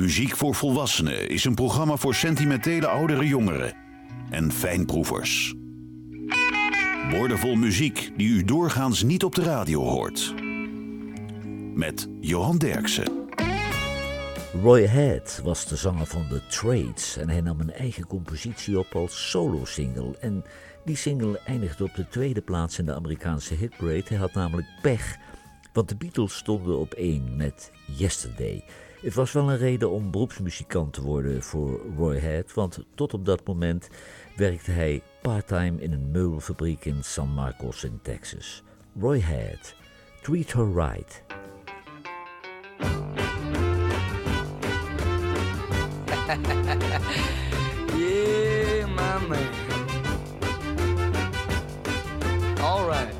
Muziek voor Volwassenen is een programma voor sentimentele oudere jongeren en fijnproevers. Woordenvol muziek die u doorgaans niet op de radio hoort. Met Johan Derksen. Roy Head was de zanger van The Trades en hij nam een eigen compositie op als solo-single. En die single eindigde op de tweede plaats in de Amerikaanse hitparade. Hij had namelijk pech, want de Beatles stonden op één met Yesterday. Het was wel een reden om beroepsmuzikant te worden voor Roy Head, want tot op dat moment werkte hij parttime in een meubelfabriek in San Marcos in Texas. Roy Head, Treat Her Right. yeah, my man. All right.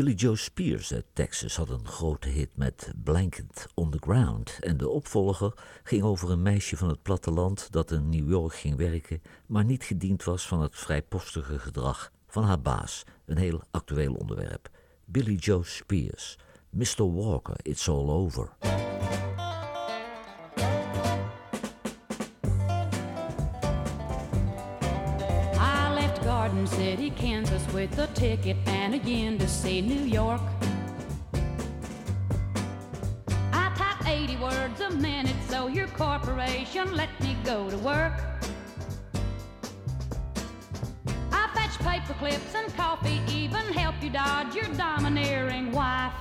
Billy Joe Spears uit Texas had een grote hit met Blanket on the Ground. En de opvolger ging over een meisje van het platteland dat in New York ging werken, maar niet gediend was van het vrijpostige gedrag van haar baas. Een heel actueel onderwerp. Billy Joe Spears, Mr. Walker, It's All Over. Garden City, Kansas with a ticket and again to see New York. I type 80 words a minute, so your corporation let me go to work. I fetch paper clips and coffee, even help you dodge your domineering wife.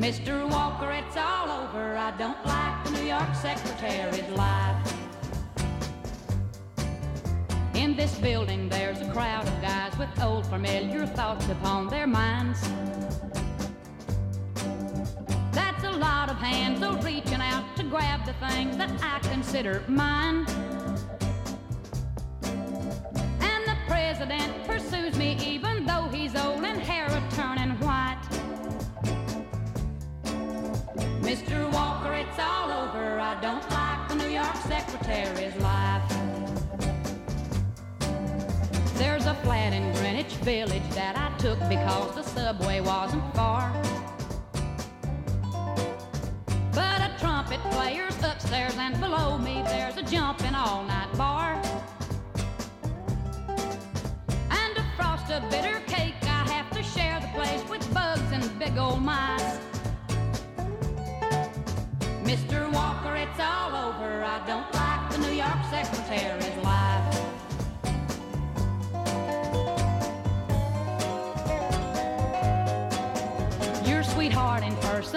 Mr. Walker, it's all over. I don't like the New York secretary's life. In this building, there's a crowd of guys with old familiar thoughts upon their minds. That's a lot of hands all reaching out to grab the things that I consider mine. And the president pursues me even though he's old and hair a turning white. Mr. Walker, it's all over. I don't like the New York secretary's life. A flat in Greenwich Village that I took because the subway wasn't far. But a trumpet player's upstairs and below me there's a jumping all night bar. And to frost a bitter cake, I have to share the place with bugs and big old mice. Mr. Walker, it's all over. I don't like the New York secretary's life.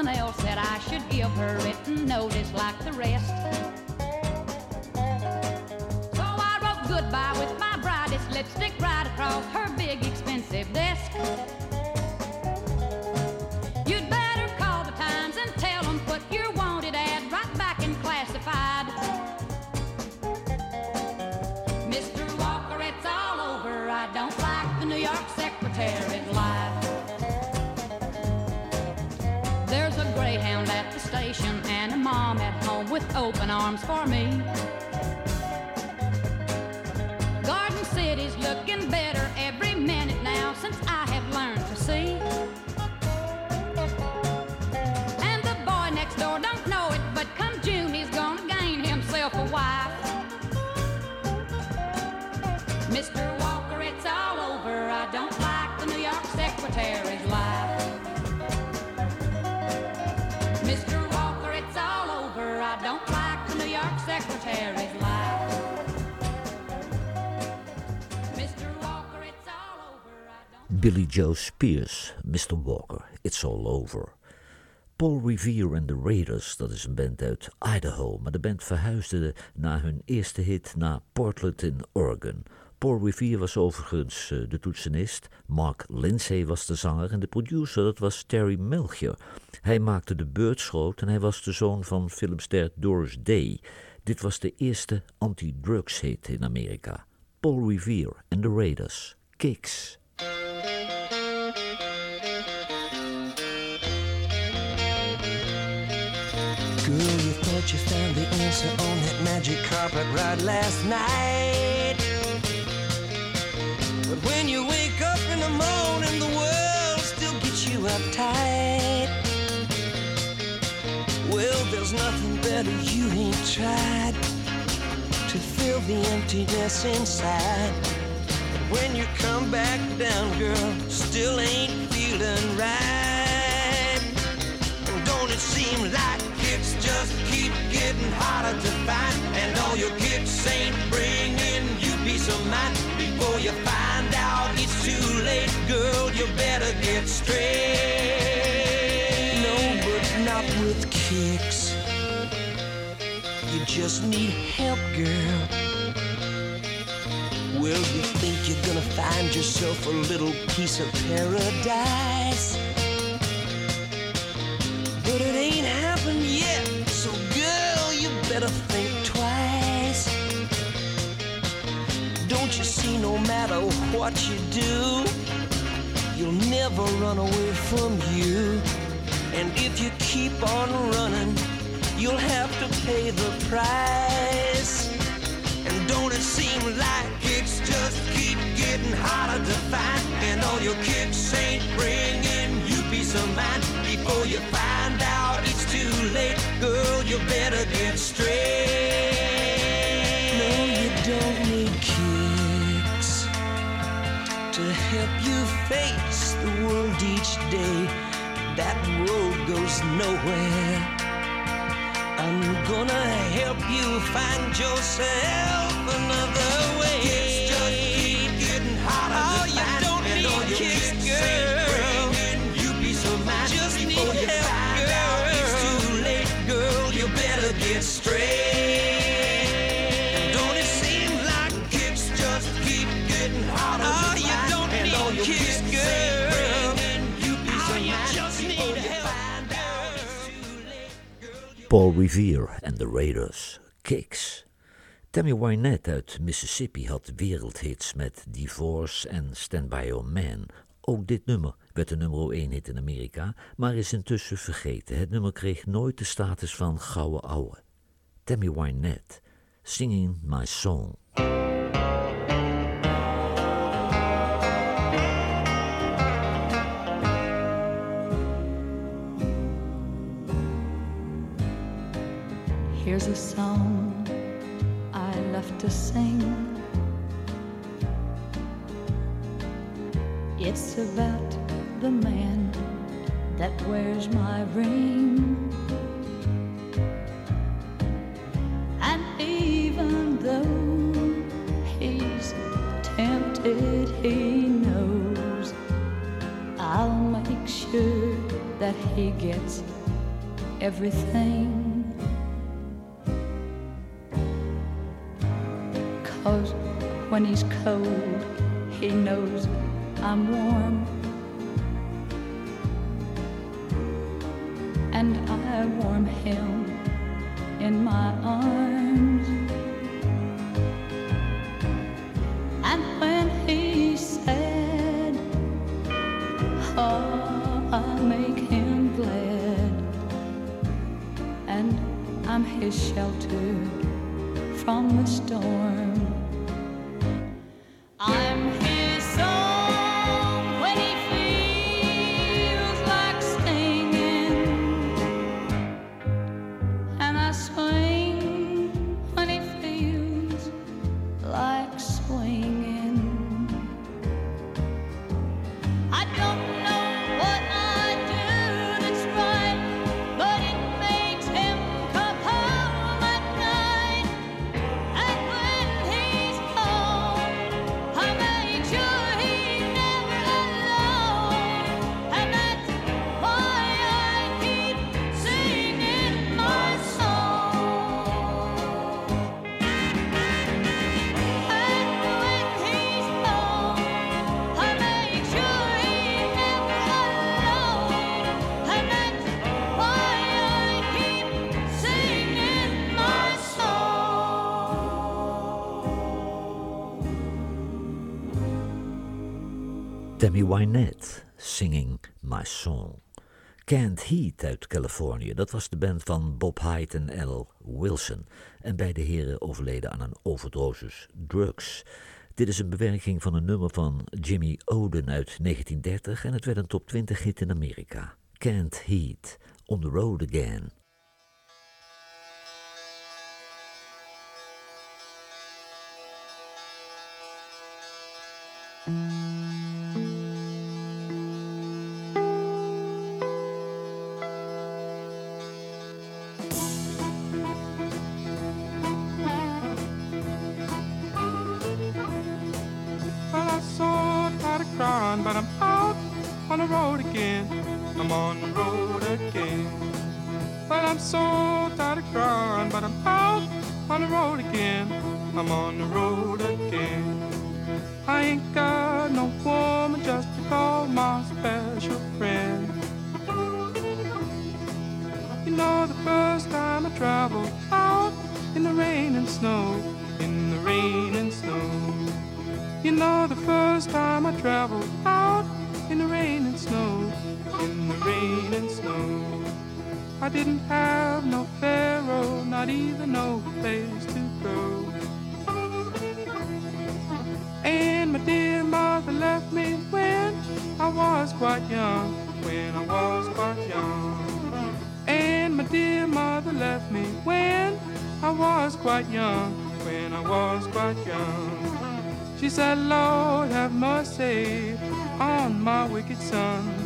Else said I should give her written notice like the rest. So I wrote goodbye with my brightest lipstick right across her big expensive desk. Open arms for me. Garden City's looking better Billy Joe Spears, Mr. Walker, It's All Over. Paul Revere en de Raiders, dat is een band uit Idaho, maar de band verhuisde na hun eerste hit naar Portland in Oregon. Paul Revere was overigens eh, de toetsenist, Mark Lindsay was de zanger en de producer dat was Terry Melchior. Hij maakte de Birds groot en hij was de zoon van filmster Doris Day. Dit was de eerste anti-drugs hit in Amerika. Paul Revere en de Raiders, Kicks. You thought you found the answer on that magic carpet ride last night. But when you wake up in the morning, the world still gets you uptight. Well, there's nothing better you ain't tried to fill the emptiness inside. But when you come back down, girl, still ain't feeling right. Don't it seem like kicks just keep getting harder to find? And all your kicks ain't bringing you peace of mind. Before you find out it's too late, girl, you better get straight. No, but not with kicks. You just need help, girl. Well, you think you're gonna find yourself a little piece of paradise. But it ain't happened yet, so girl, you better think twice. Don't you see, no matter what you do, you'll never run away from you. And if you keep on running, you'll have to pay the price. And don't it seem like it's just keep getting harder to find? And all your kicks ain't bringing peace of mind. Before you find out it's too late, girl, you better get straight. No, you don't need kicks to help you face the world each day. That road goes nowhere. I'm gonna help you find yourself another Paul Revere en de Raiders, Kicks. Tammy Wynette uit Mississippi had wereldhits met Divorce en Stand By Your Man. Ook dit nummer werd de nummer 1 hit in Amerika, maar is intussen vergeten. Het nummer kreeg nooit de status van gouden ouwe. Tammy Wynette, Singing My Song. Here's a song I love to sing. It's about the man that wears my ring. And even though he's tempted, he knows I'll make sure that he gets everything. Cause when he's cold, he knows I'm warm. And I warm him in my arms. And when he said, Oh, I make him glad. And I'm his shelter from the storm. Tammy Wynette, Singing My Song. Can't Heat uit Californië, dat was de band van Bob Hyde en L. Wilson. En beide heren overleden aan een overdosis drugs. Dit is een bewerking van een nummer van Jimmy Oden uit 1930 en het werd een top 20 hit in Amerika. Can't Heat, On the Road Again. when I was quite young. And my dear mother left me when I was quite young, when I was quite young. She said, Lord, have mercy on my wicked son.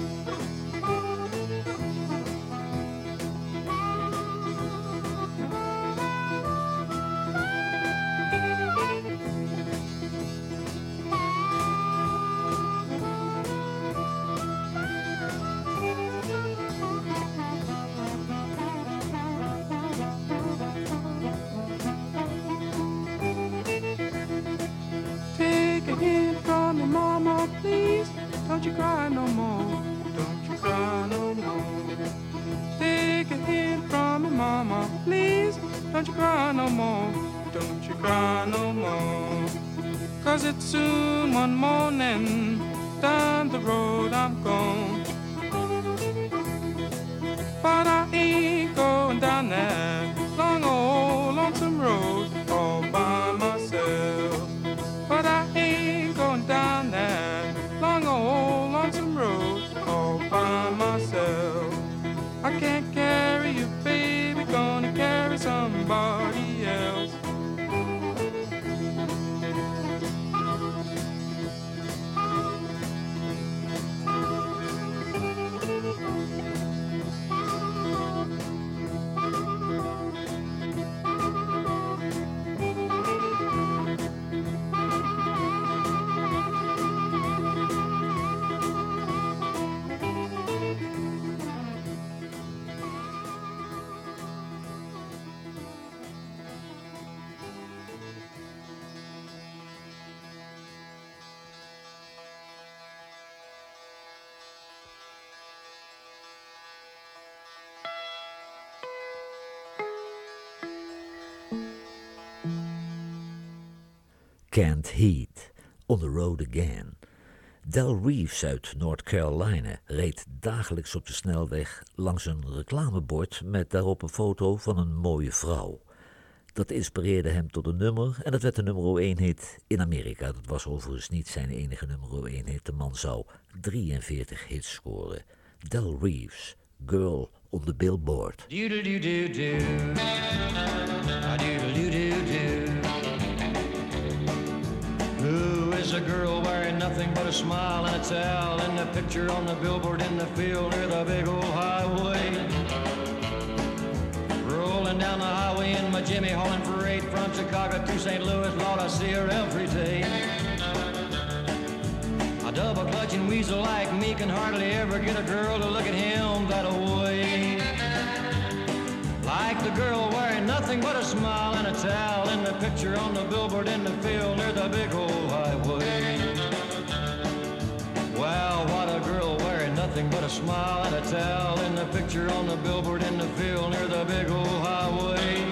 Can't Heat, On the Road Again. Del Reeves uit North Carolina reed dagelijks op de snelweg langs een reclamebord met daarop een foto van een mooie vrouw. Dat inspireerde hem tot een nummer en dat werd de nummer 1 hit in Amerika. Dat was overigens niet zijn enige nummer 1 hit. De man zou 43 hits scoren. Del Reeves, Girl on the Billboard. Who is a girl wearing nothing but a smile and a towel in the picture on the billboard in the field near the big old highway? Rolling down the highway in my Jimmy hauling freight from Chicago to St. Louis, Lord, I see her every day. A double clutching weasel like me can hardly ever get a girl to look at him that way. Like the girl nothing but a smile and a towel in the picture on the billboard in the field near the big old highway. Wow, what a girl wearing nothing but a smile and a towel in the picture on the billboard in the field near the big old highway.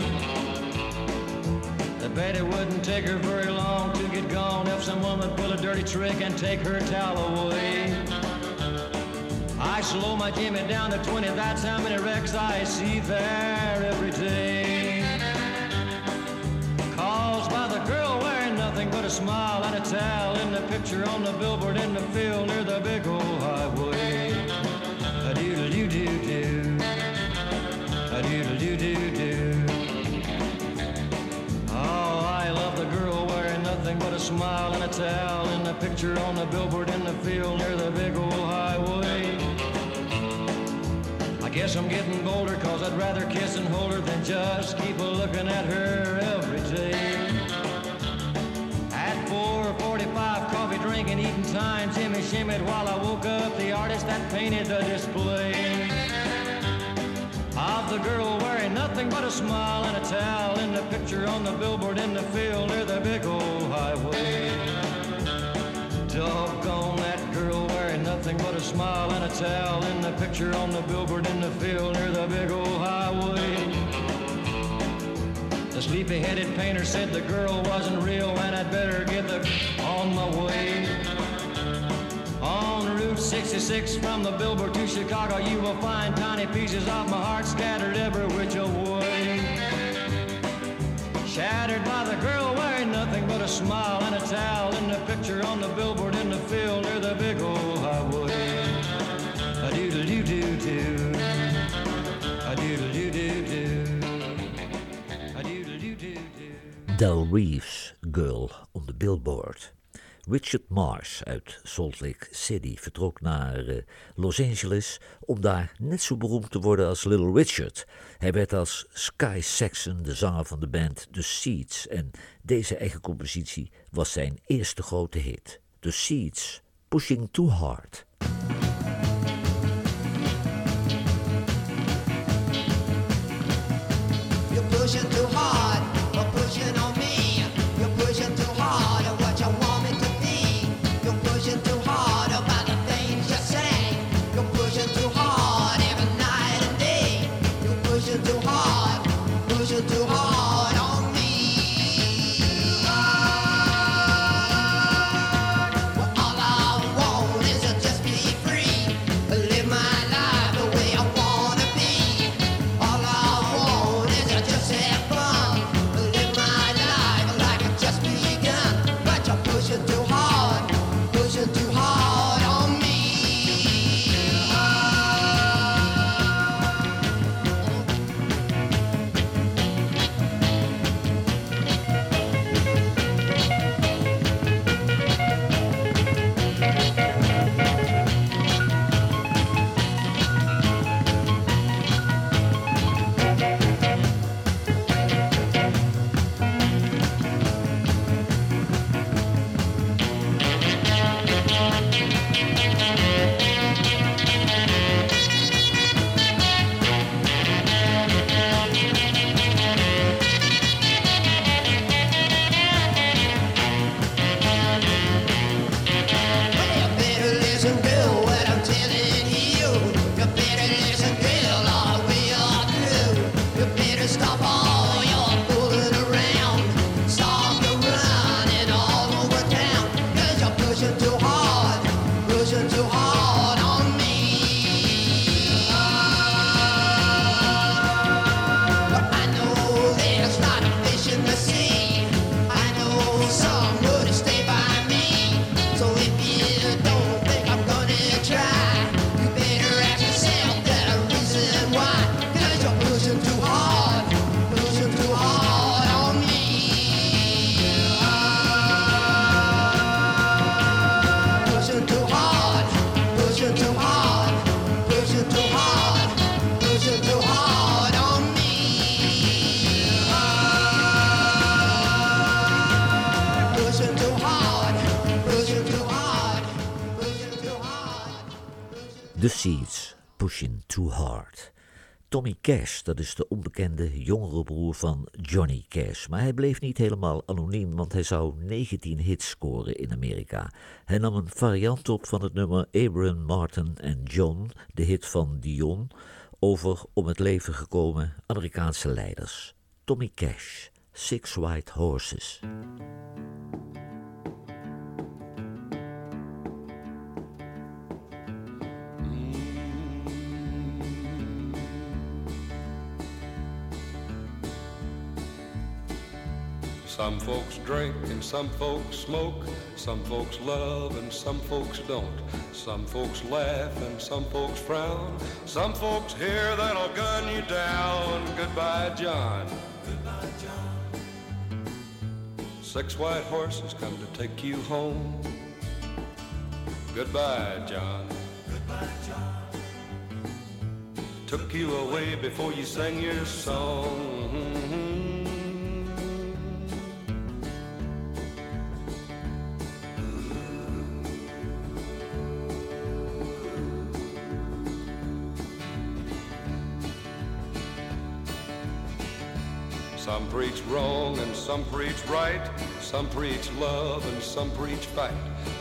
I bet it wouldn't take her very long to get gone if someone would pull a dirty trick and take her towel away. I slow my Jimmy down to 20, that's how many wrecks I see there every day. Nothing but a smile and a towel in the picture on the billboard in the field near the big old highway. A doodle doo doo doo. A doodle doo doo doo. Oh, I love the girl wearing nothing but a smile and a towel in the picture on the billboard in the field near the big old highway. I guess I'm getting bolder cause I'd rather kiss and hold her than just keep a looking at her every day. Coffee eating time, Jimmy shimmied while I woke up the artist that painted the display of the girl wearing nothing but a smile and a towel in the picture on the billboard in the field near the big old highway. Doggone that girl wearing nothing but a smile and a towel in the picture on the billboard in the field near the big old highway. The sleepy-headed painter said the girl wasn't real and I'd better get the on my way. On Route 66 from the billboard to Chicago, you will find tiny pieces of my heart scattered every which way. Shattered by the girl wearing nothing but a smile and a towel in the picture on the billboard in the field near the big old highway. A doodle doo doo doo. A doodle doo doo doo. Del Reeves, Girl on the Billboard. Richard Marsh uit Salt Lake City vertrok naar eh, Los Angeles om daar net zo beroemd te worden als Little Richard. Hij werd als Sky Saxon de zanger van de band The Seeds en deze eigen compositie was zijn eerste grote hit. The Seeds, Pushing Too Hard. Cash, dat is de onbekende jongere broer van Johnny Cash. Maar hij bleef niet helemaal anoniem, want hij zou 19 hits scoren in Amerika. Hij nam een variant op van het nummer Abraham Martin en John, de hit van Dion, over om het leven gekomen Amerikaanse leiders. Tommy Cash, Six White Horses. Some folks drink and some folks smoke. Some folks love and some folks don't. Some folks laugh and some folks frown. Some folks hear that'll gun you down. Goodbye, John. Goodbye, John. Six white horses come to take you home. Goodbye, John. Goodbye, John. Took you away before you sang your song. Preach wrong and some preach right. Some preach love and some preach fight.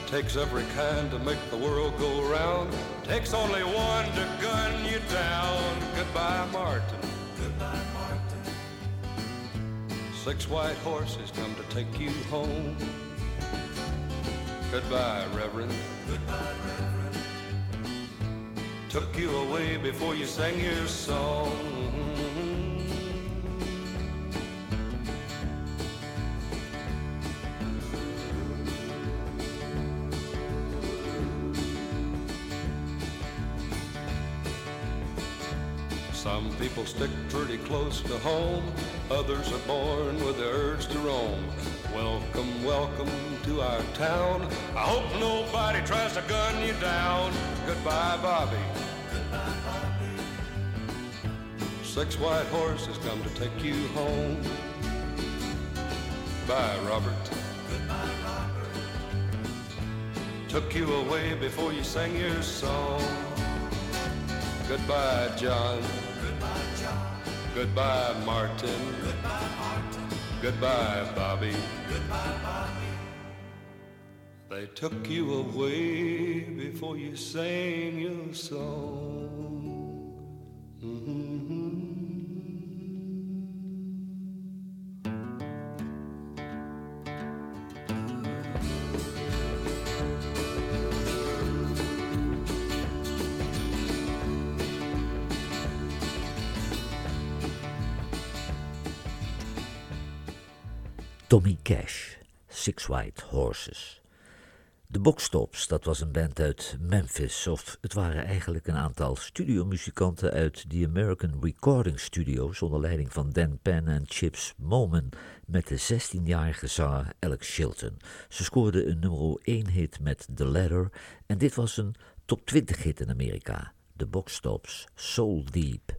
Takes every kind to make the world go round. Takes only one to gun you down. Goodbye, Martin. Goodbye, Martin. Six white horses come to take you home. Goodbye, Reverend. Goodbye, Reverend. Took you away before you sang your song. Some people stick pretty close to home, others are born with the urge to roam. Welcome, welcome to our town. I hope nobody tries to gun you down. Goodbye, Bobby. Goodbye, Bobby. Six white horses come to take you home. Bye, Robert. Goodbye, Robert. Took you away before you sang your song. Goodbye, John. Goodbye, Martin. Goodbye, Martin. Goodbye, Bobby. Goodbye, Bobby. They took you away before you sang your song. Mm-hmm. Tommy Cash, Six White Horses. De Boxtops, dat was een band uit Memphis, of het waren eigenlijk een aantal studiomuzikanten uit de American Recording Studios onder leiding van Dan Penn en Chips Moman met de 16-jarige zanger Alex Chilton. Ze scoorden een nummer 1 hit met The Ladder en dit was een top 20 hit in Amerika. De Boxtops, Soul Deep.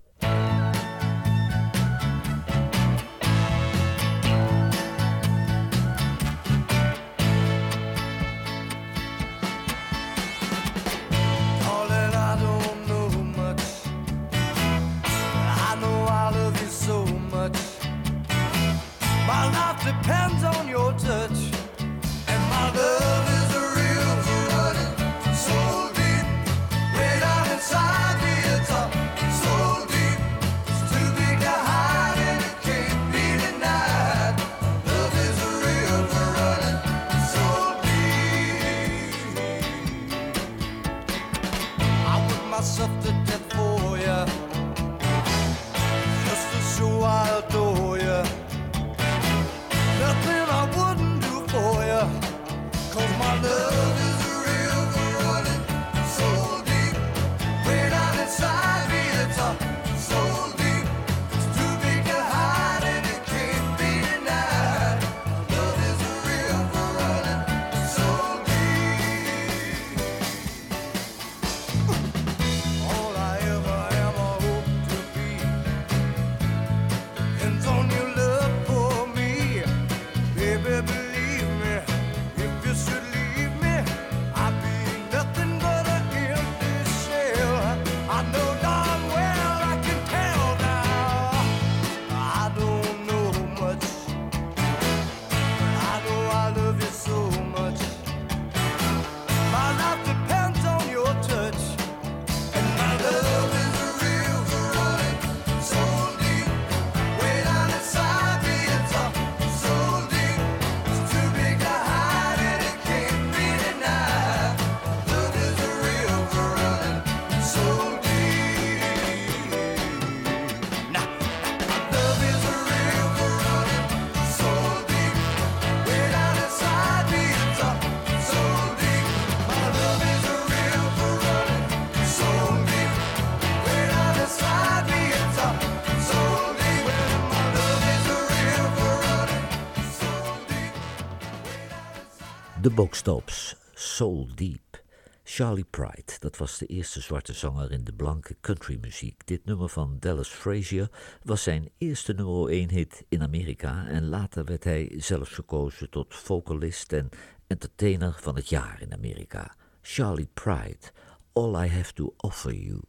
Bookstops, Soul Deep. Charlie Pride, dat was de eerste zwarte zanger in de blanke countrymuziek. Dit nummer van Dallas Frazier was zijn eerste nummer 1 hit in Amerika en later werd hij zelfs gekozen tot vocalist en entertainer van het jaar in Amerika. Charlie Pride, All I Have to Offer You.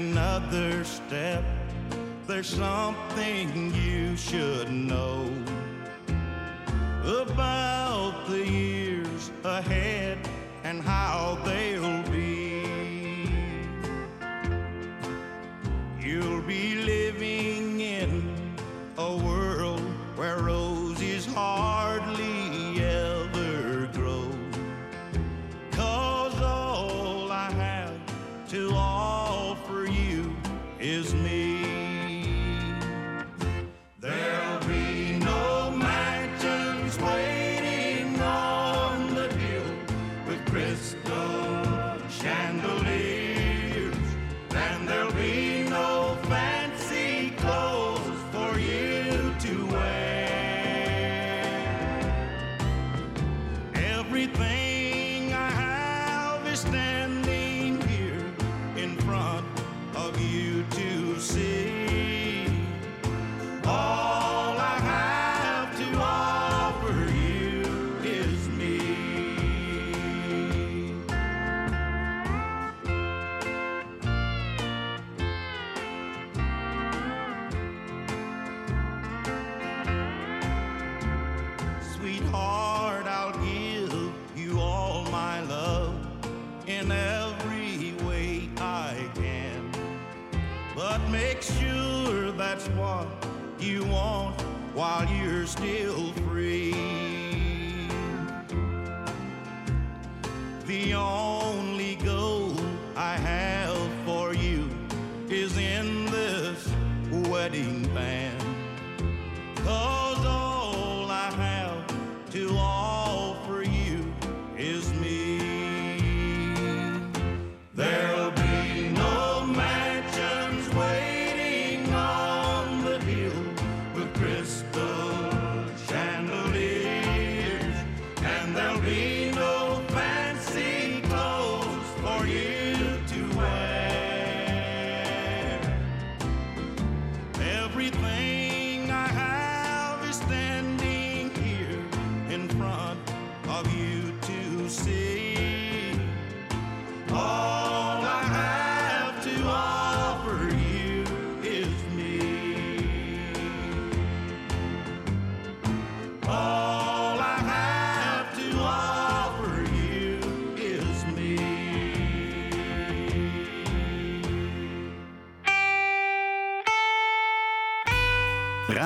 Another step. There's something you should know about the years ahead and how they'll be. You'll be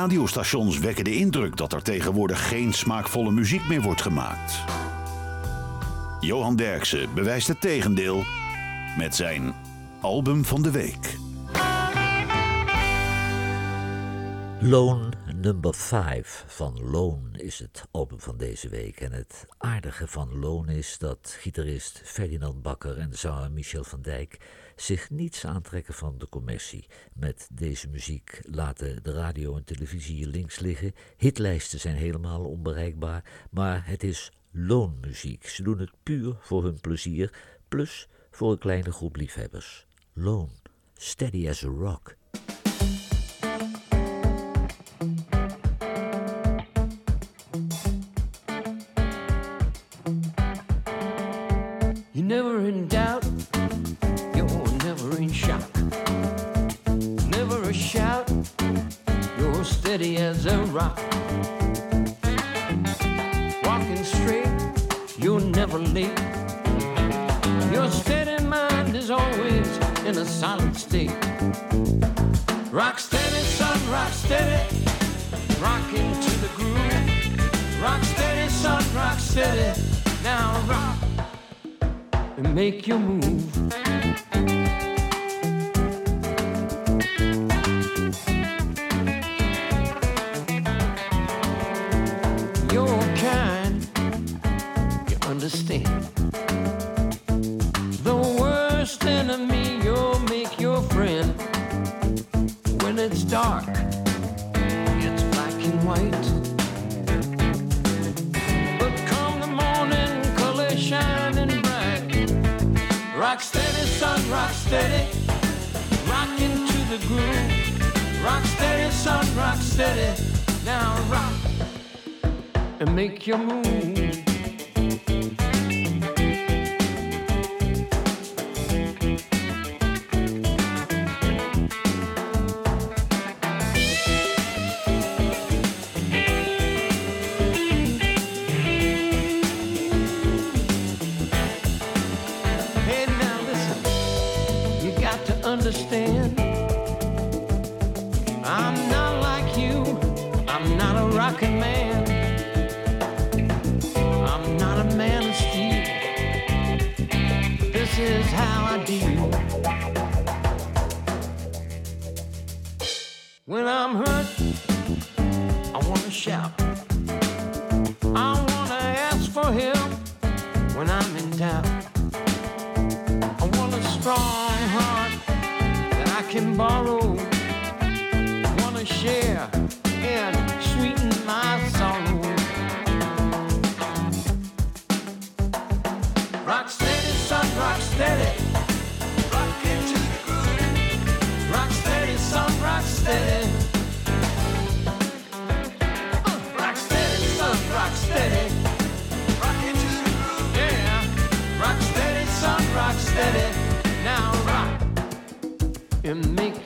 Radiostations wekken de indruk dat er tegenwoordig geen smaakvolle muziek meer wordt gemaakt. Johan Derksen bewijst het tegendeel met zijn album van de week. Lone Number 5 van Lone is het van deze week. En het aardige van Lone is dat gitarist Ferdinand Bakker en zanger Michel van Dijk zich niets aantrekken van de commercie. Met deze muziek laten de radio en televisie je links liggen. Hitlijsten zijn helemaal onbereikbaar, maar het is loonmuziek. Ze doen het puur voor hun plezier, plus voor een kleine groep liefhebbers. Lone, steady as a rock. Steady as a rock. Walking straight, you're never late. Your steady mind is always in a solid state. Rock steady, son, rock steady. Rocking to the groove. Rock steady, son, rock steady. Now rock and make your move. Understand. I'm not like you, I'm not a rockin' man. I'm not a man of steel. This is how I deal. When I'm hurt, borrow. Make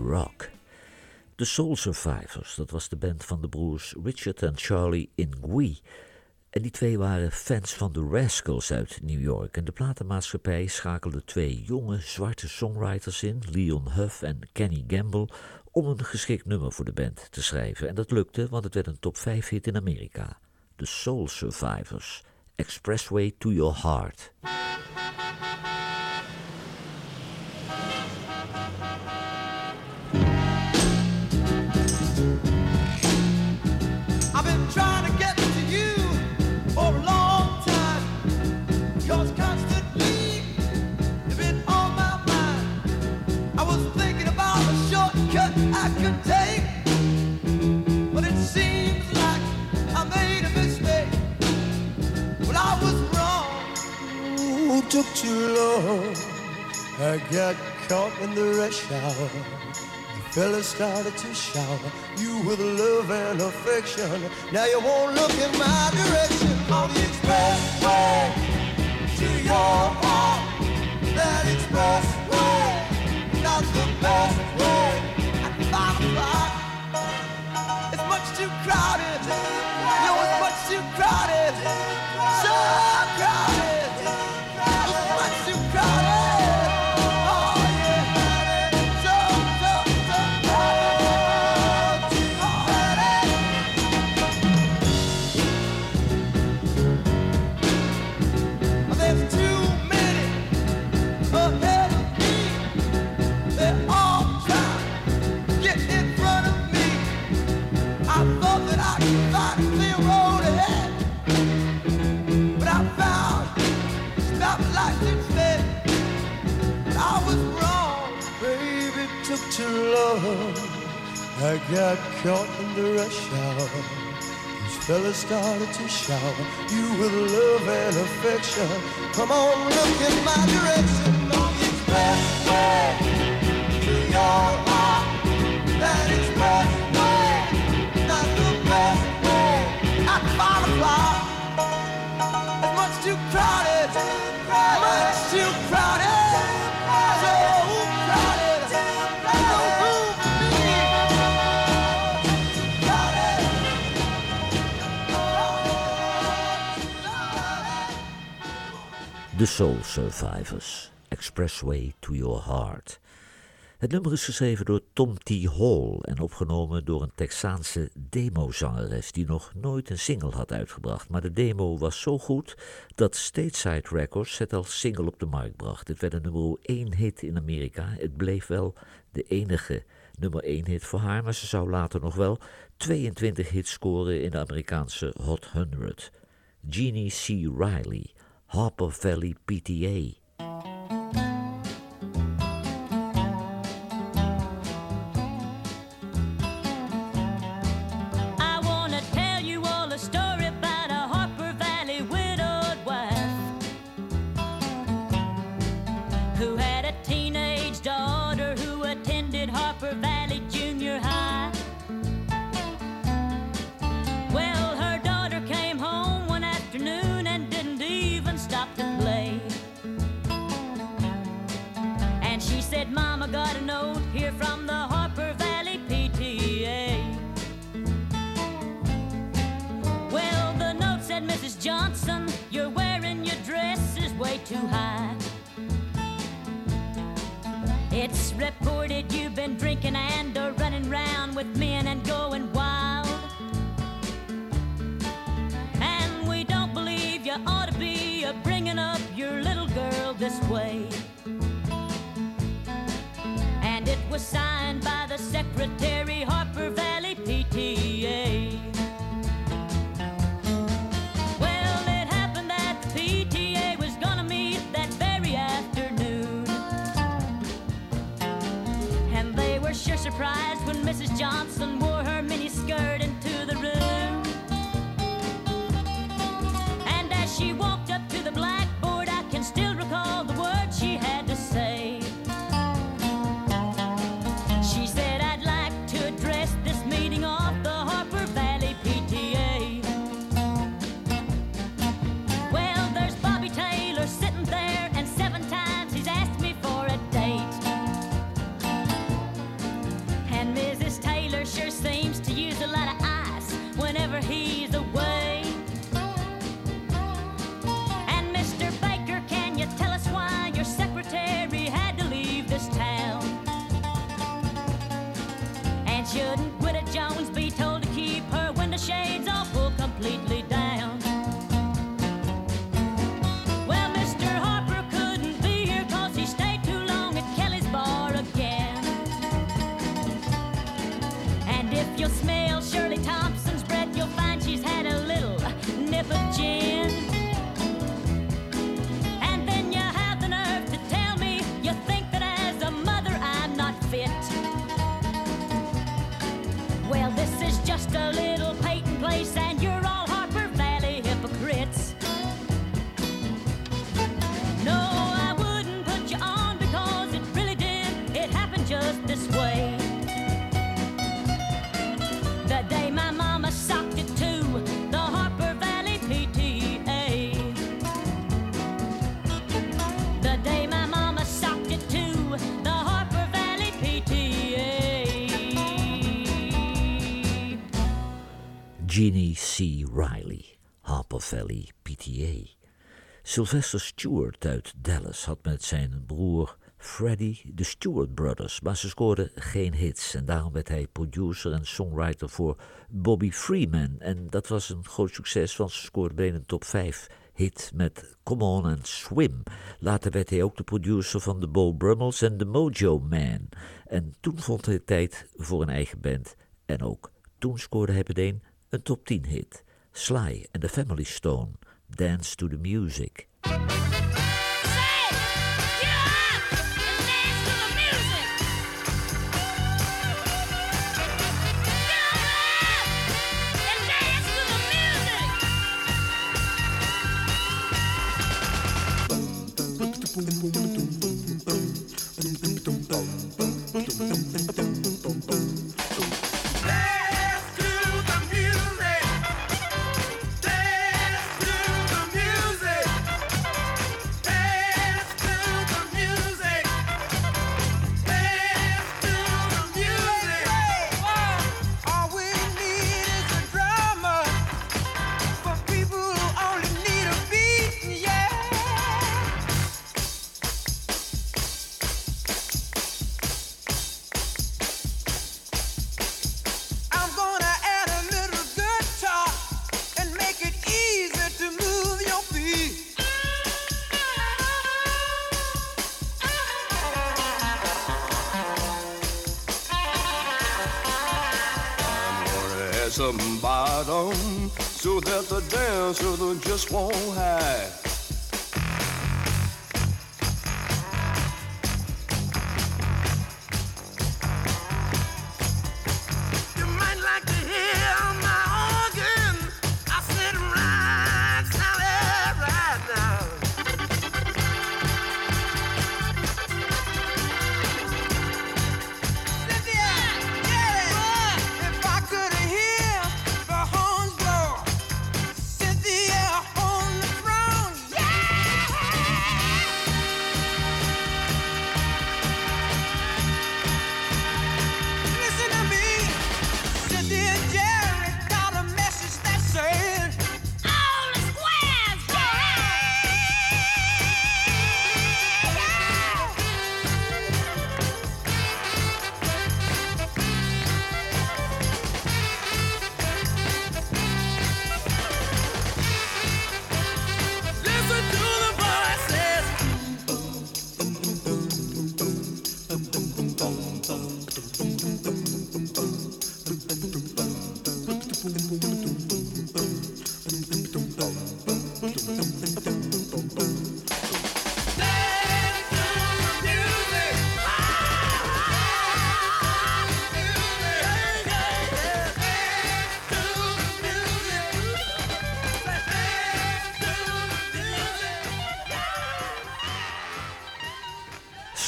rock. De Soul Survivors, dat was de band van de broers Richard en Charlie Ingui. En die twee waren fans van de Rascals uit New York. En de platenmaatschappij schakelde twee jonge zwarte songwriters in, Leon Huff en Kenny Gamble, om een geschikt nummer voor de band te schrijven. En dat lukte, want het werd een top 5 hit in Amerika. De Soul Survivors, Expressway to Your Heart. Took too long. I got caught in the rush hour. The fella started to shower you with love and affection. Now you won't look in my direction on the expressway to your heart. That expressway, not the best way. I got caught in the rush hour. These fellas started to shower you with love and affection. Come on, look in my direction on the expressway to your heart. That expressway, The Soul Survivors, Expressway to Your Heart. Het nummer is geschreven door Tom T. Hall en opgenomen door een Texaanse demozangeres die nog nooit een single had uitgebracht. Maar de demo was zo goed dat Stateside Records het als single op de markt bracht. Het werd een nummer 1 hit in Amerika. Het bleef wel de enige nummer 1 hit voor haar, maar ze zou later nog wel 22 hits scoren in de Amerikaanse Hot 100. Jeannie C. Riley, Harper Valley PTA. Riley, Harper Valley PTA. Sylvester Stewart uit Dallas had met zijn broer Freddie de Stewart Brothers, maar ze scoorden geen hits en daarom werd hij producer en songwriter voor Bobby Freeman. En dat was een groot succes, want ze scoorden bijna een top 5 hit met Come On and Swim. Later werd hij ook de producer van de Bo Brummels en de Mojo Man. En toen vond hij tijd voor een eigen band. En ook toen scoorde hij meteen een top 10 hit. Sly and the Family Stone, Dance to the Music.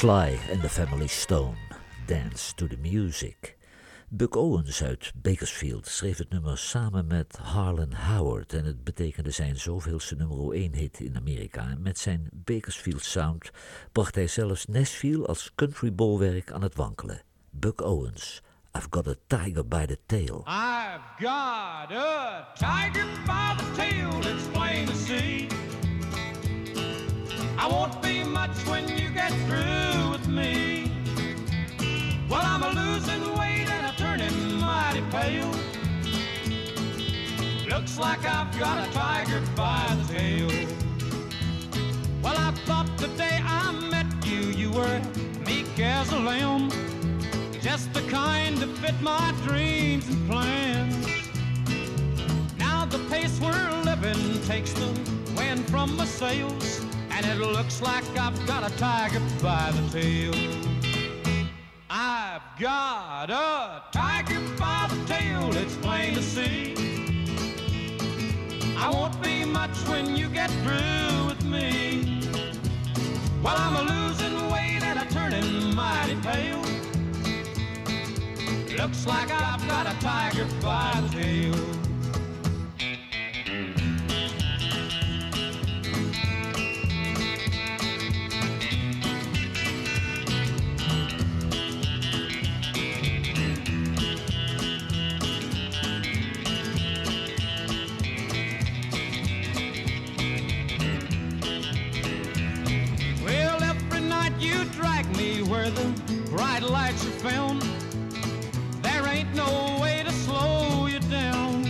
Sly and the Family Stone, Dance to the Music. Buck Owens uit Bakersfield schreef het nummer samen met Harlan Howard en het betekende zijn zoveelste nummer 1 hit in Amerika. En met zijn Bakersfield sound bracht hij zelfs Nashville als country bolwerk aan het wankelen. Buck Owens, I've got a tiger by the tail. I've got a tiger by the tail, it's plain to. I won't be much when you get through with me. Well, I'm a losing weight and I'm turning mighty pale. Looks like I've got a tiger by the tail. Well, I thought the day I met you, you were meek as a lamb. Just the kind to fit my dreams and plans. Now the pace we're living takes the wind from my sails, and it looks like I've got a tiger by the tail. I've got a tiger by the tail, it's plain to see. I won't be much when you get through with me. Well, I'm a losing weight and I'm turning mighty pale. Looks like I've got a tiger by the tail. Where the bright lights are found. There ain't no way to slow you down.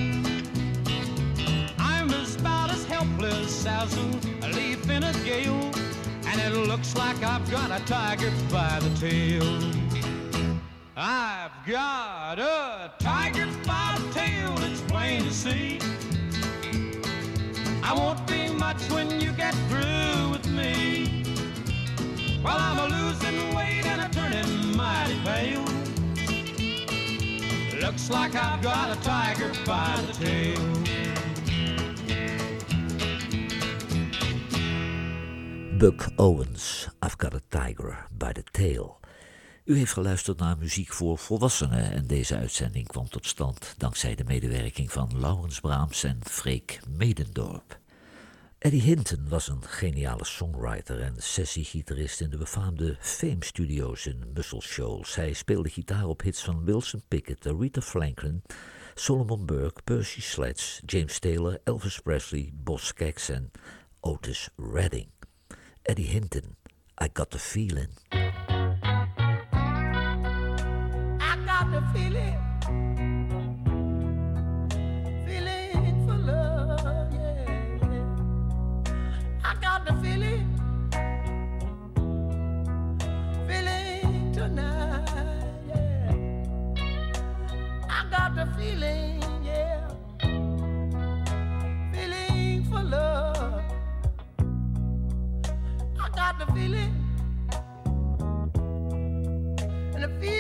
I'm as about as helpless as a leaf in a gale, and it looks like I've got a tiger by the tail. I've got a tiger by the tail, it's plain to see. I won't be much when you get through with me. Well, I'm a losing weight and a turning mighty pale. Looks like I've got a tiger by the tail. Buck Owens, I've got a tiger by the tail. U heeft geluisterd naar muziek voor volwassenen en deze uitzending kwam tot stand dankzij de medewerking van Laurens Braams en Freek Medendorp. Eddie Hinton was een geniale songwriter en sessiegitarist in de befaamde Fame Studios in Muscle Shoals. Hij speelde gitaar op hits van Wilson Pickett, Aretha Franklin, Solomon Burke, Percy Sledge, James Taylor, Elvis Presley, Boss Skaggs en Otis Redding. Eddie Hinton, I Got the Feeling. I got the feeling got the feeling, and it feels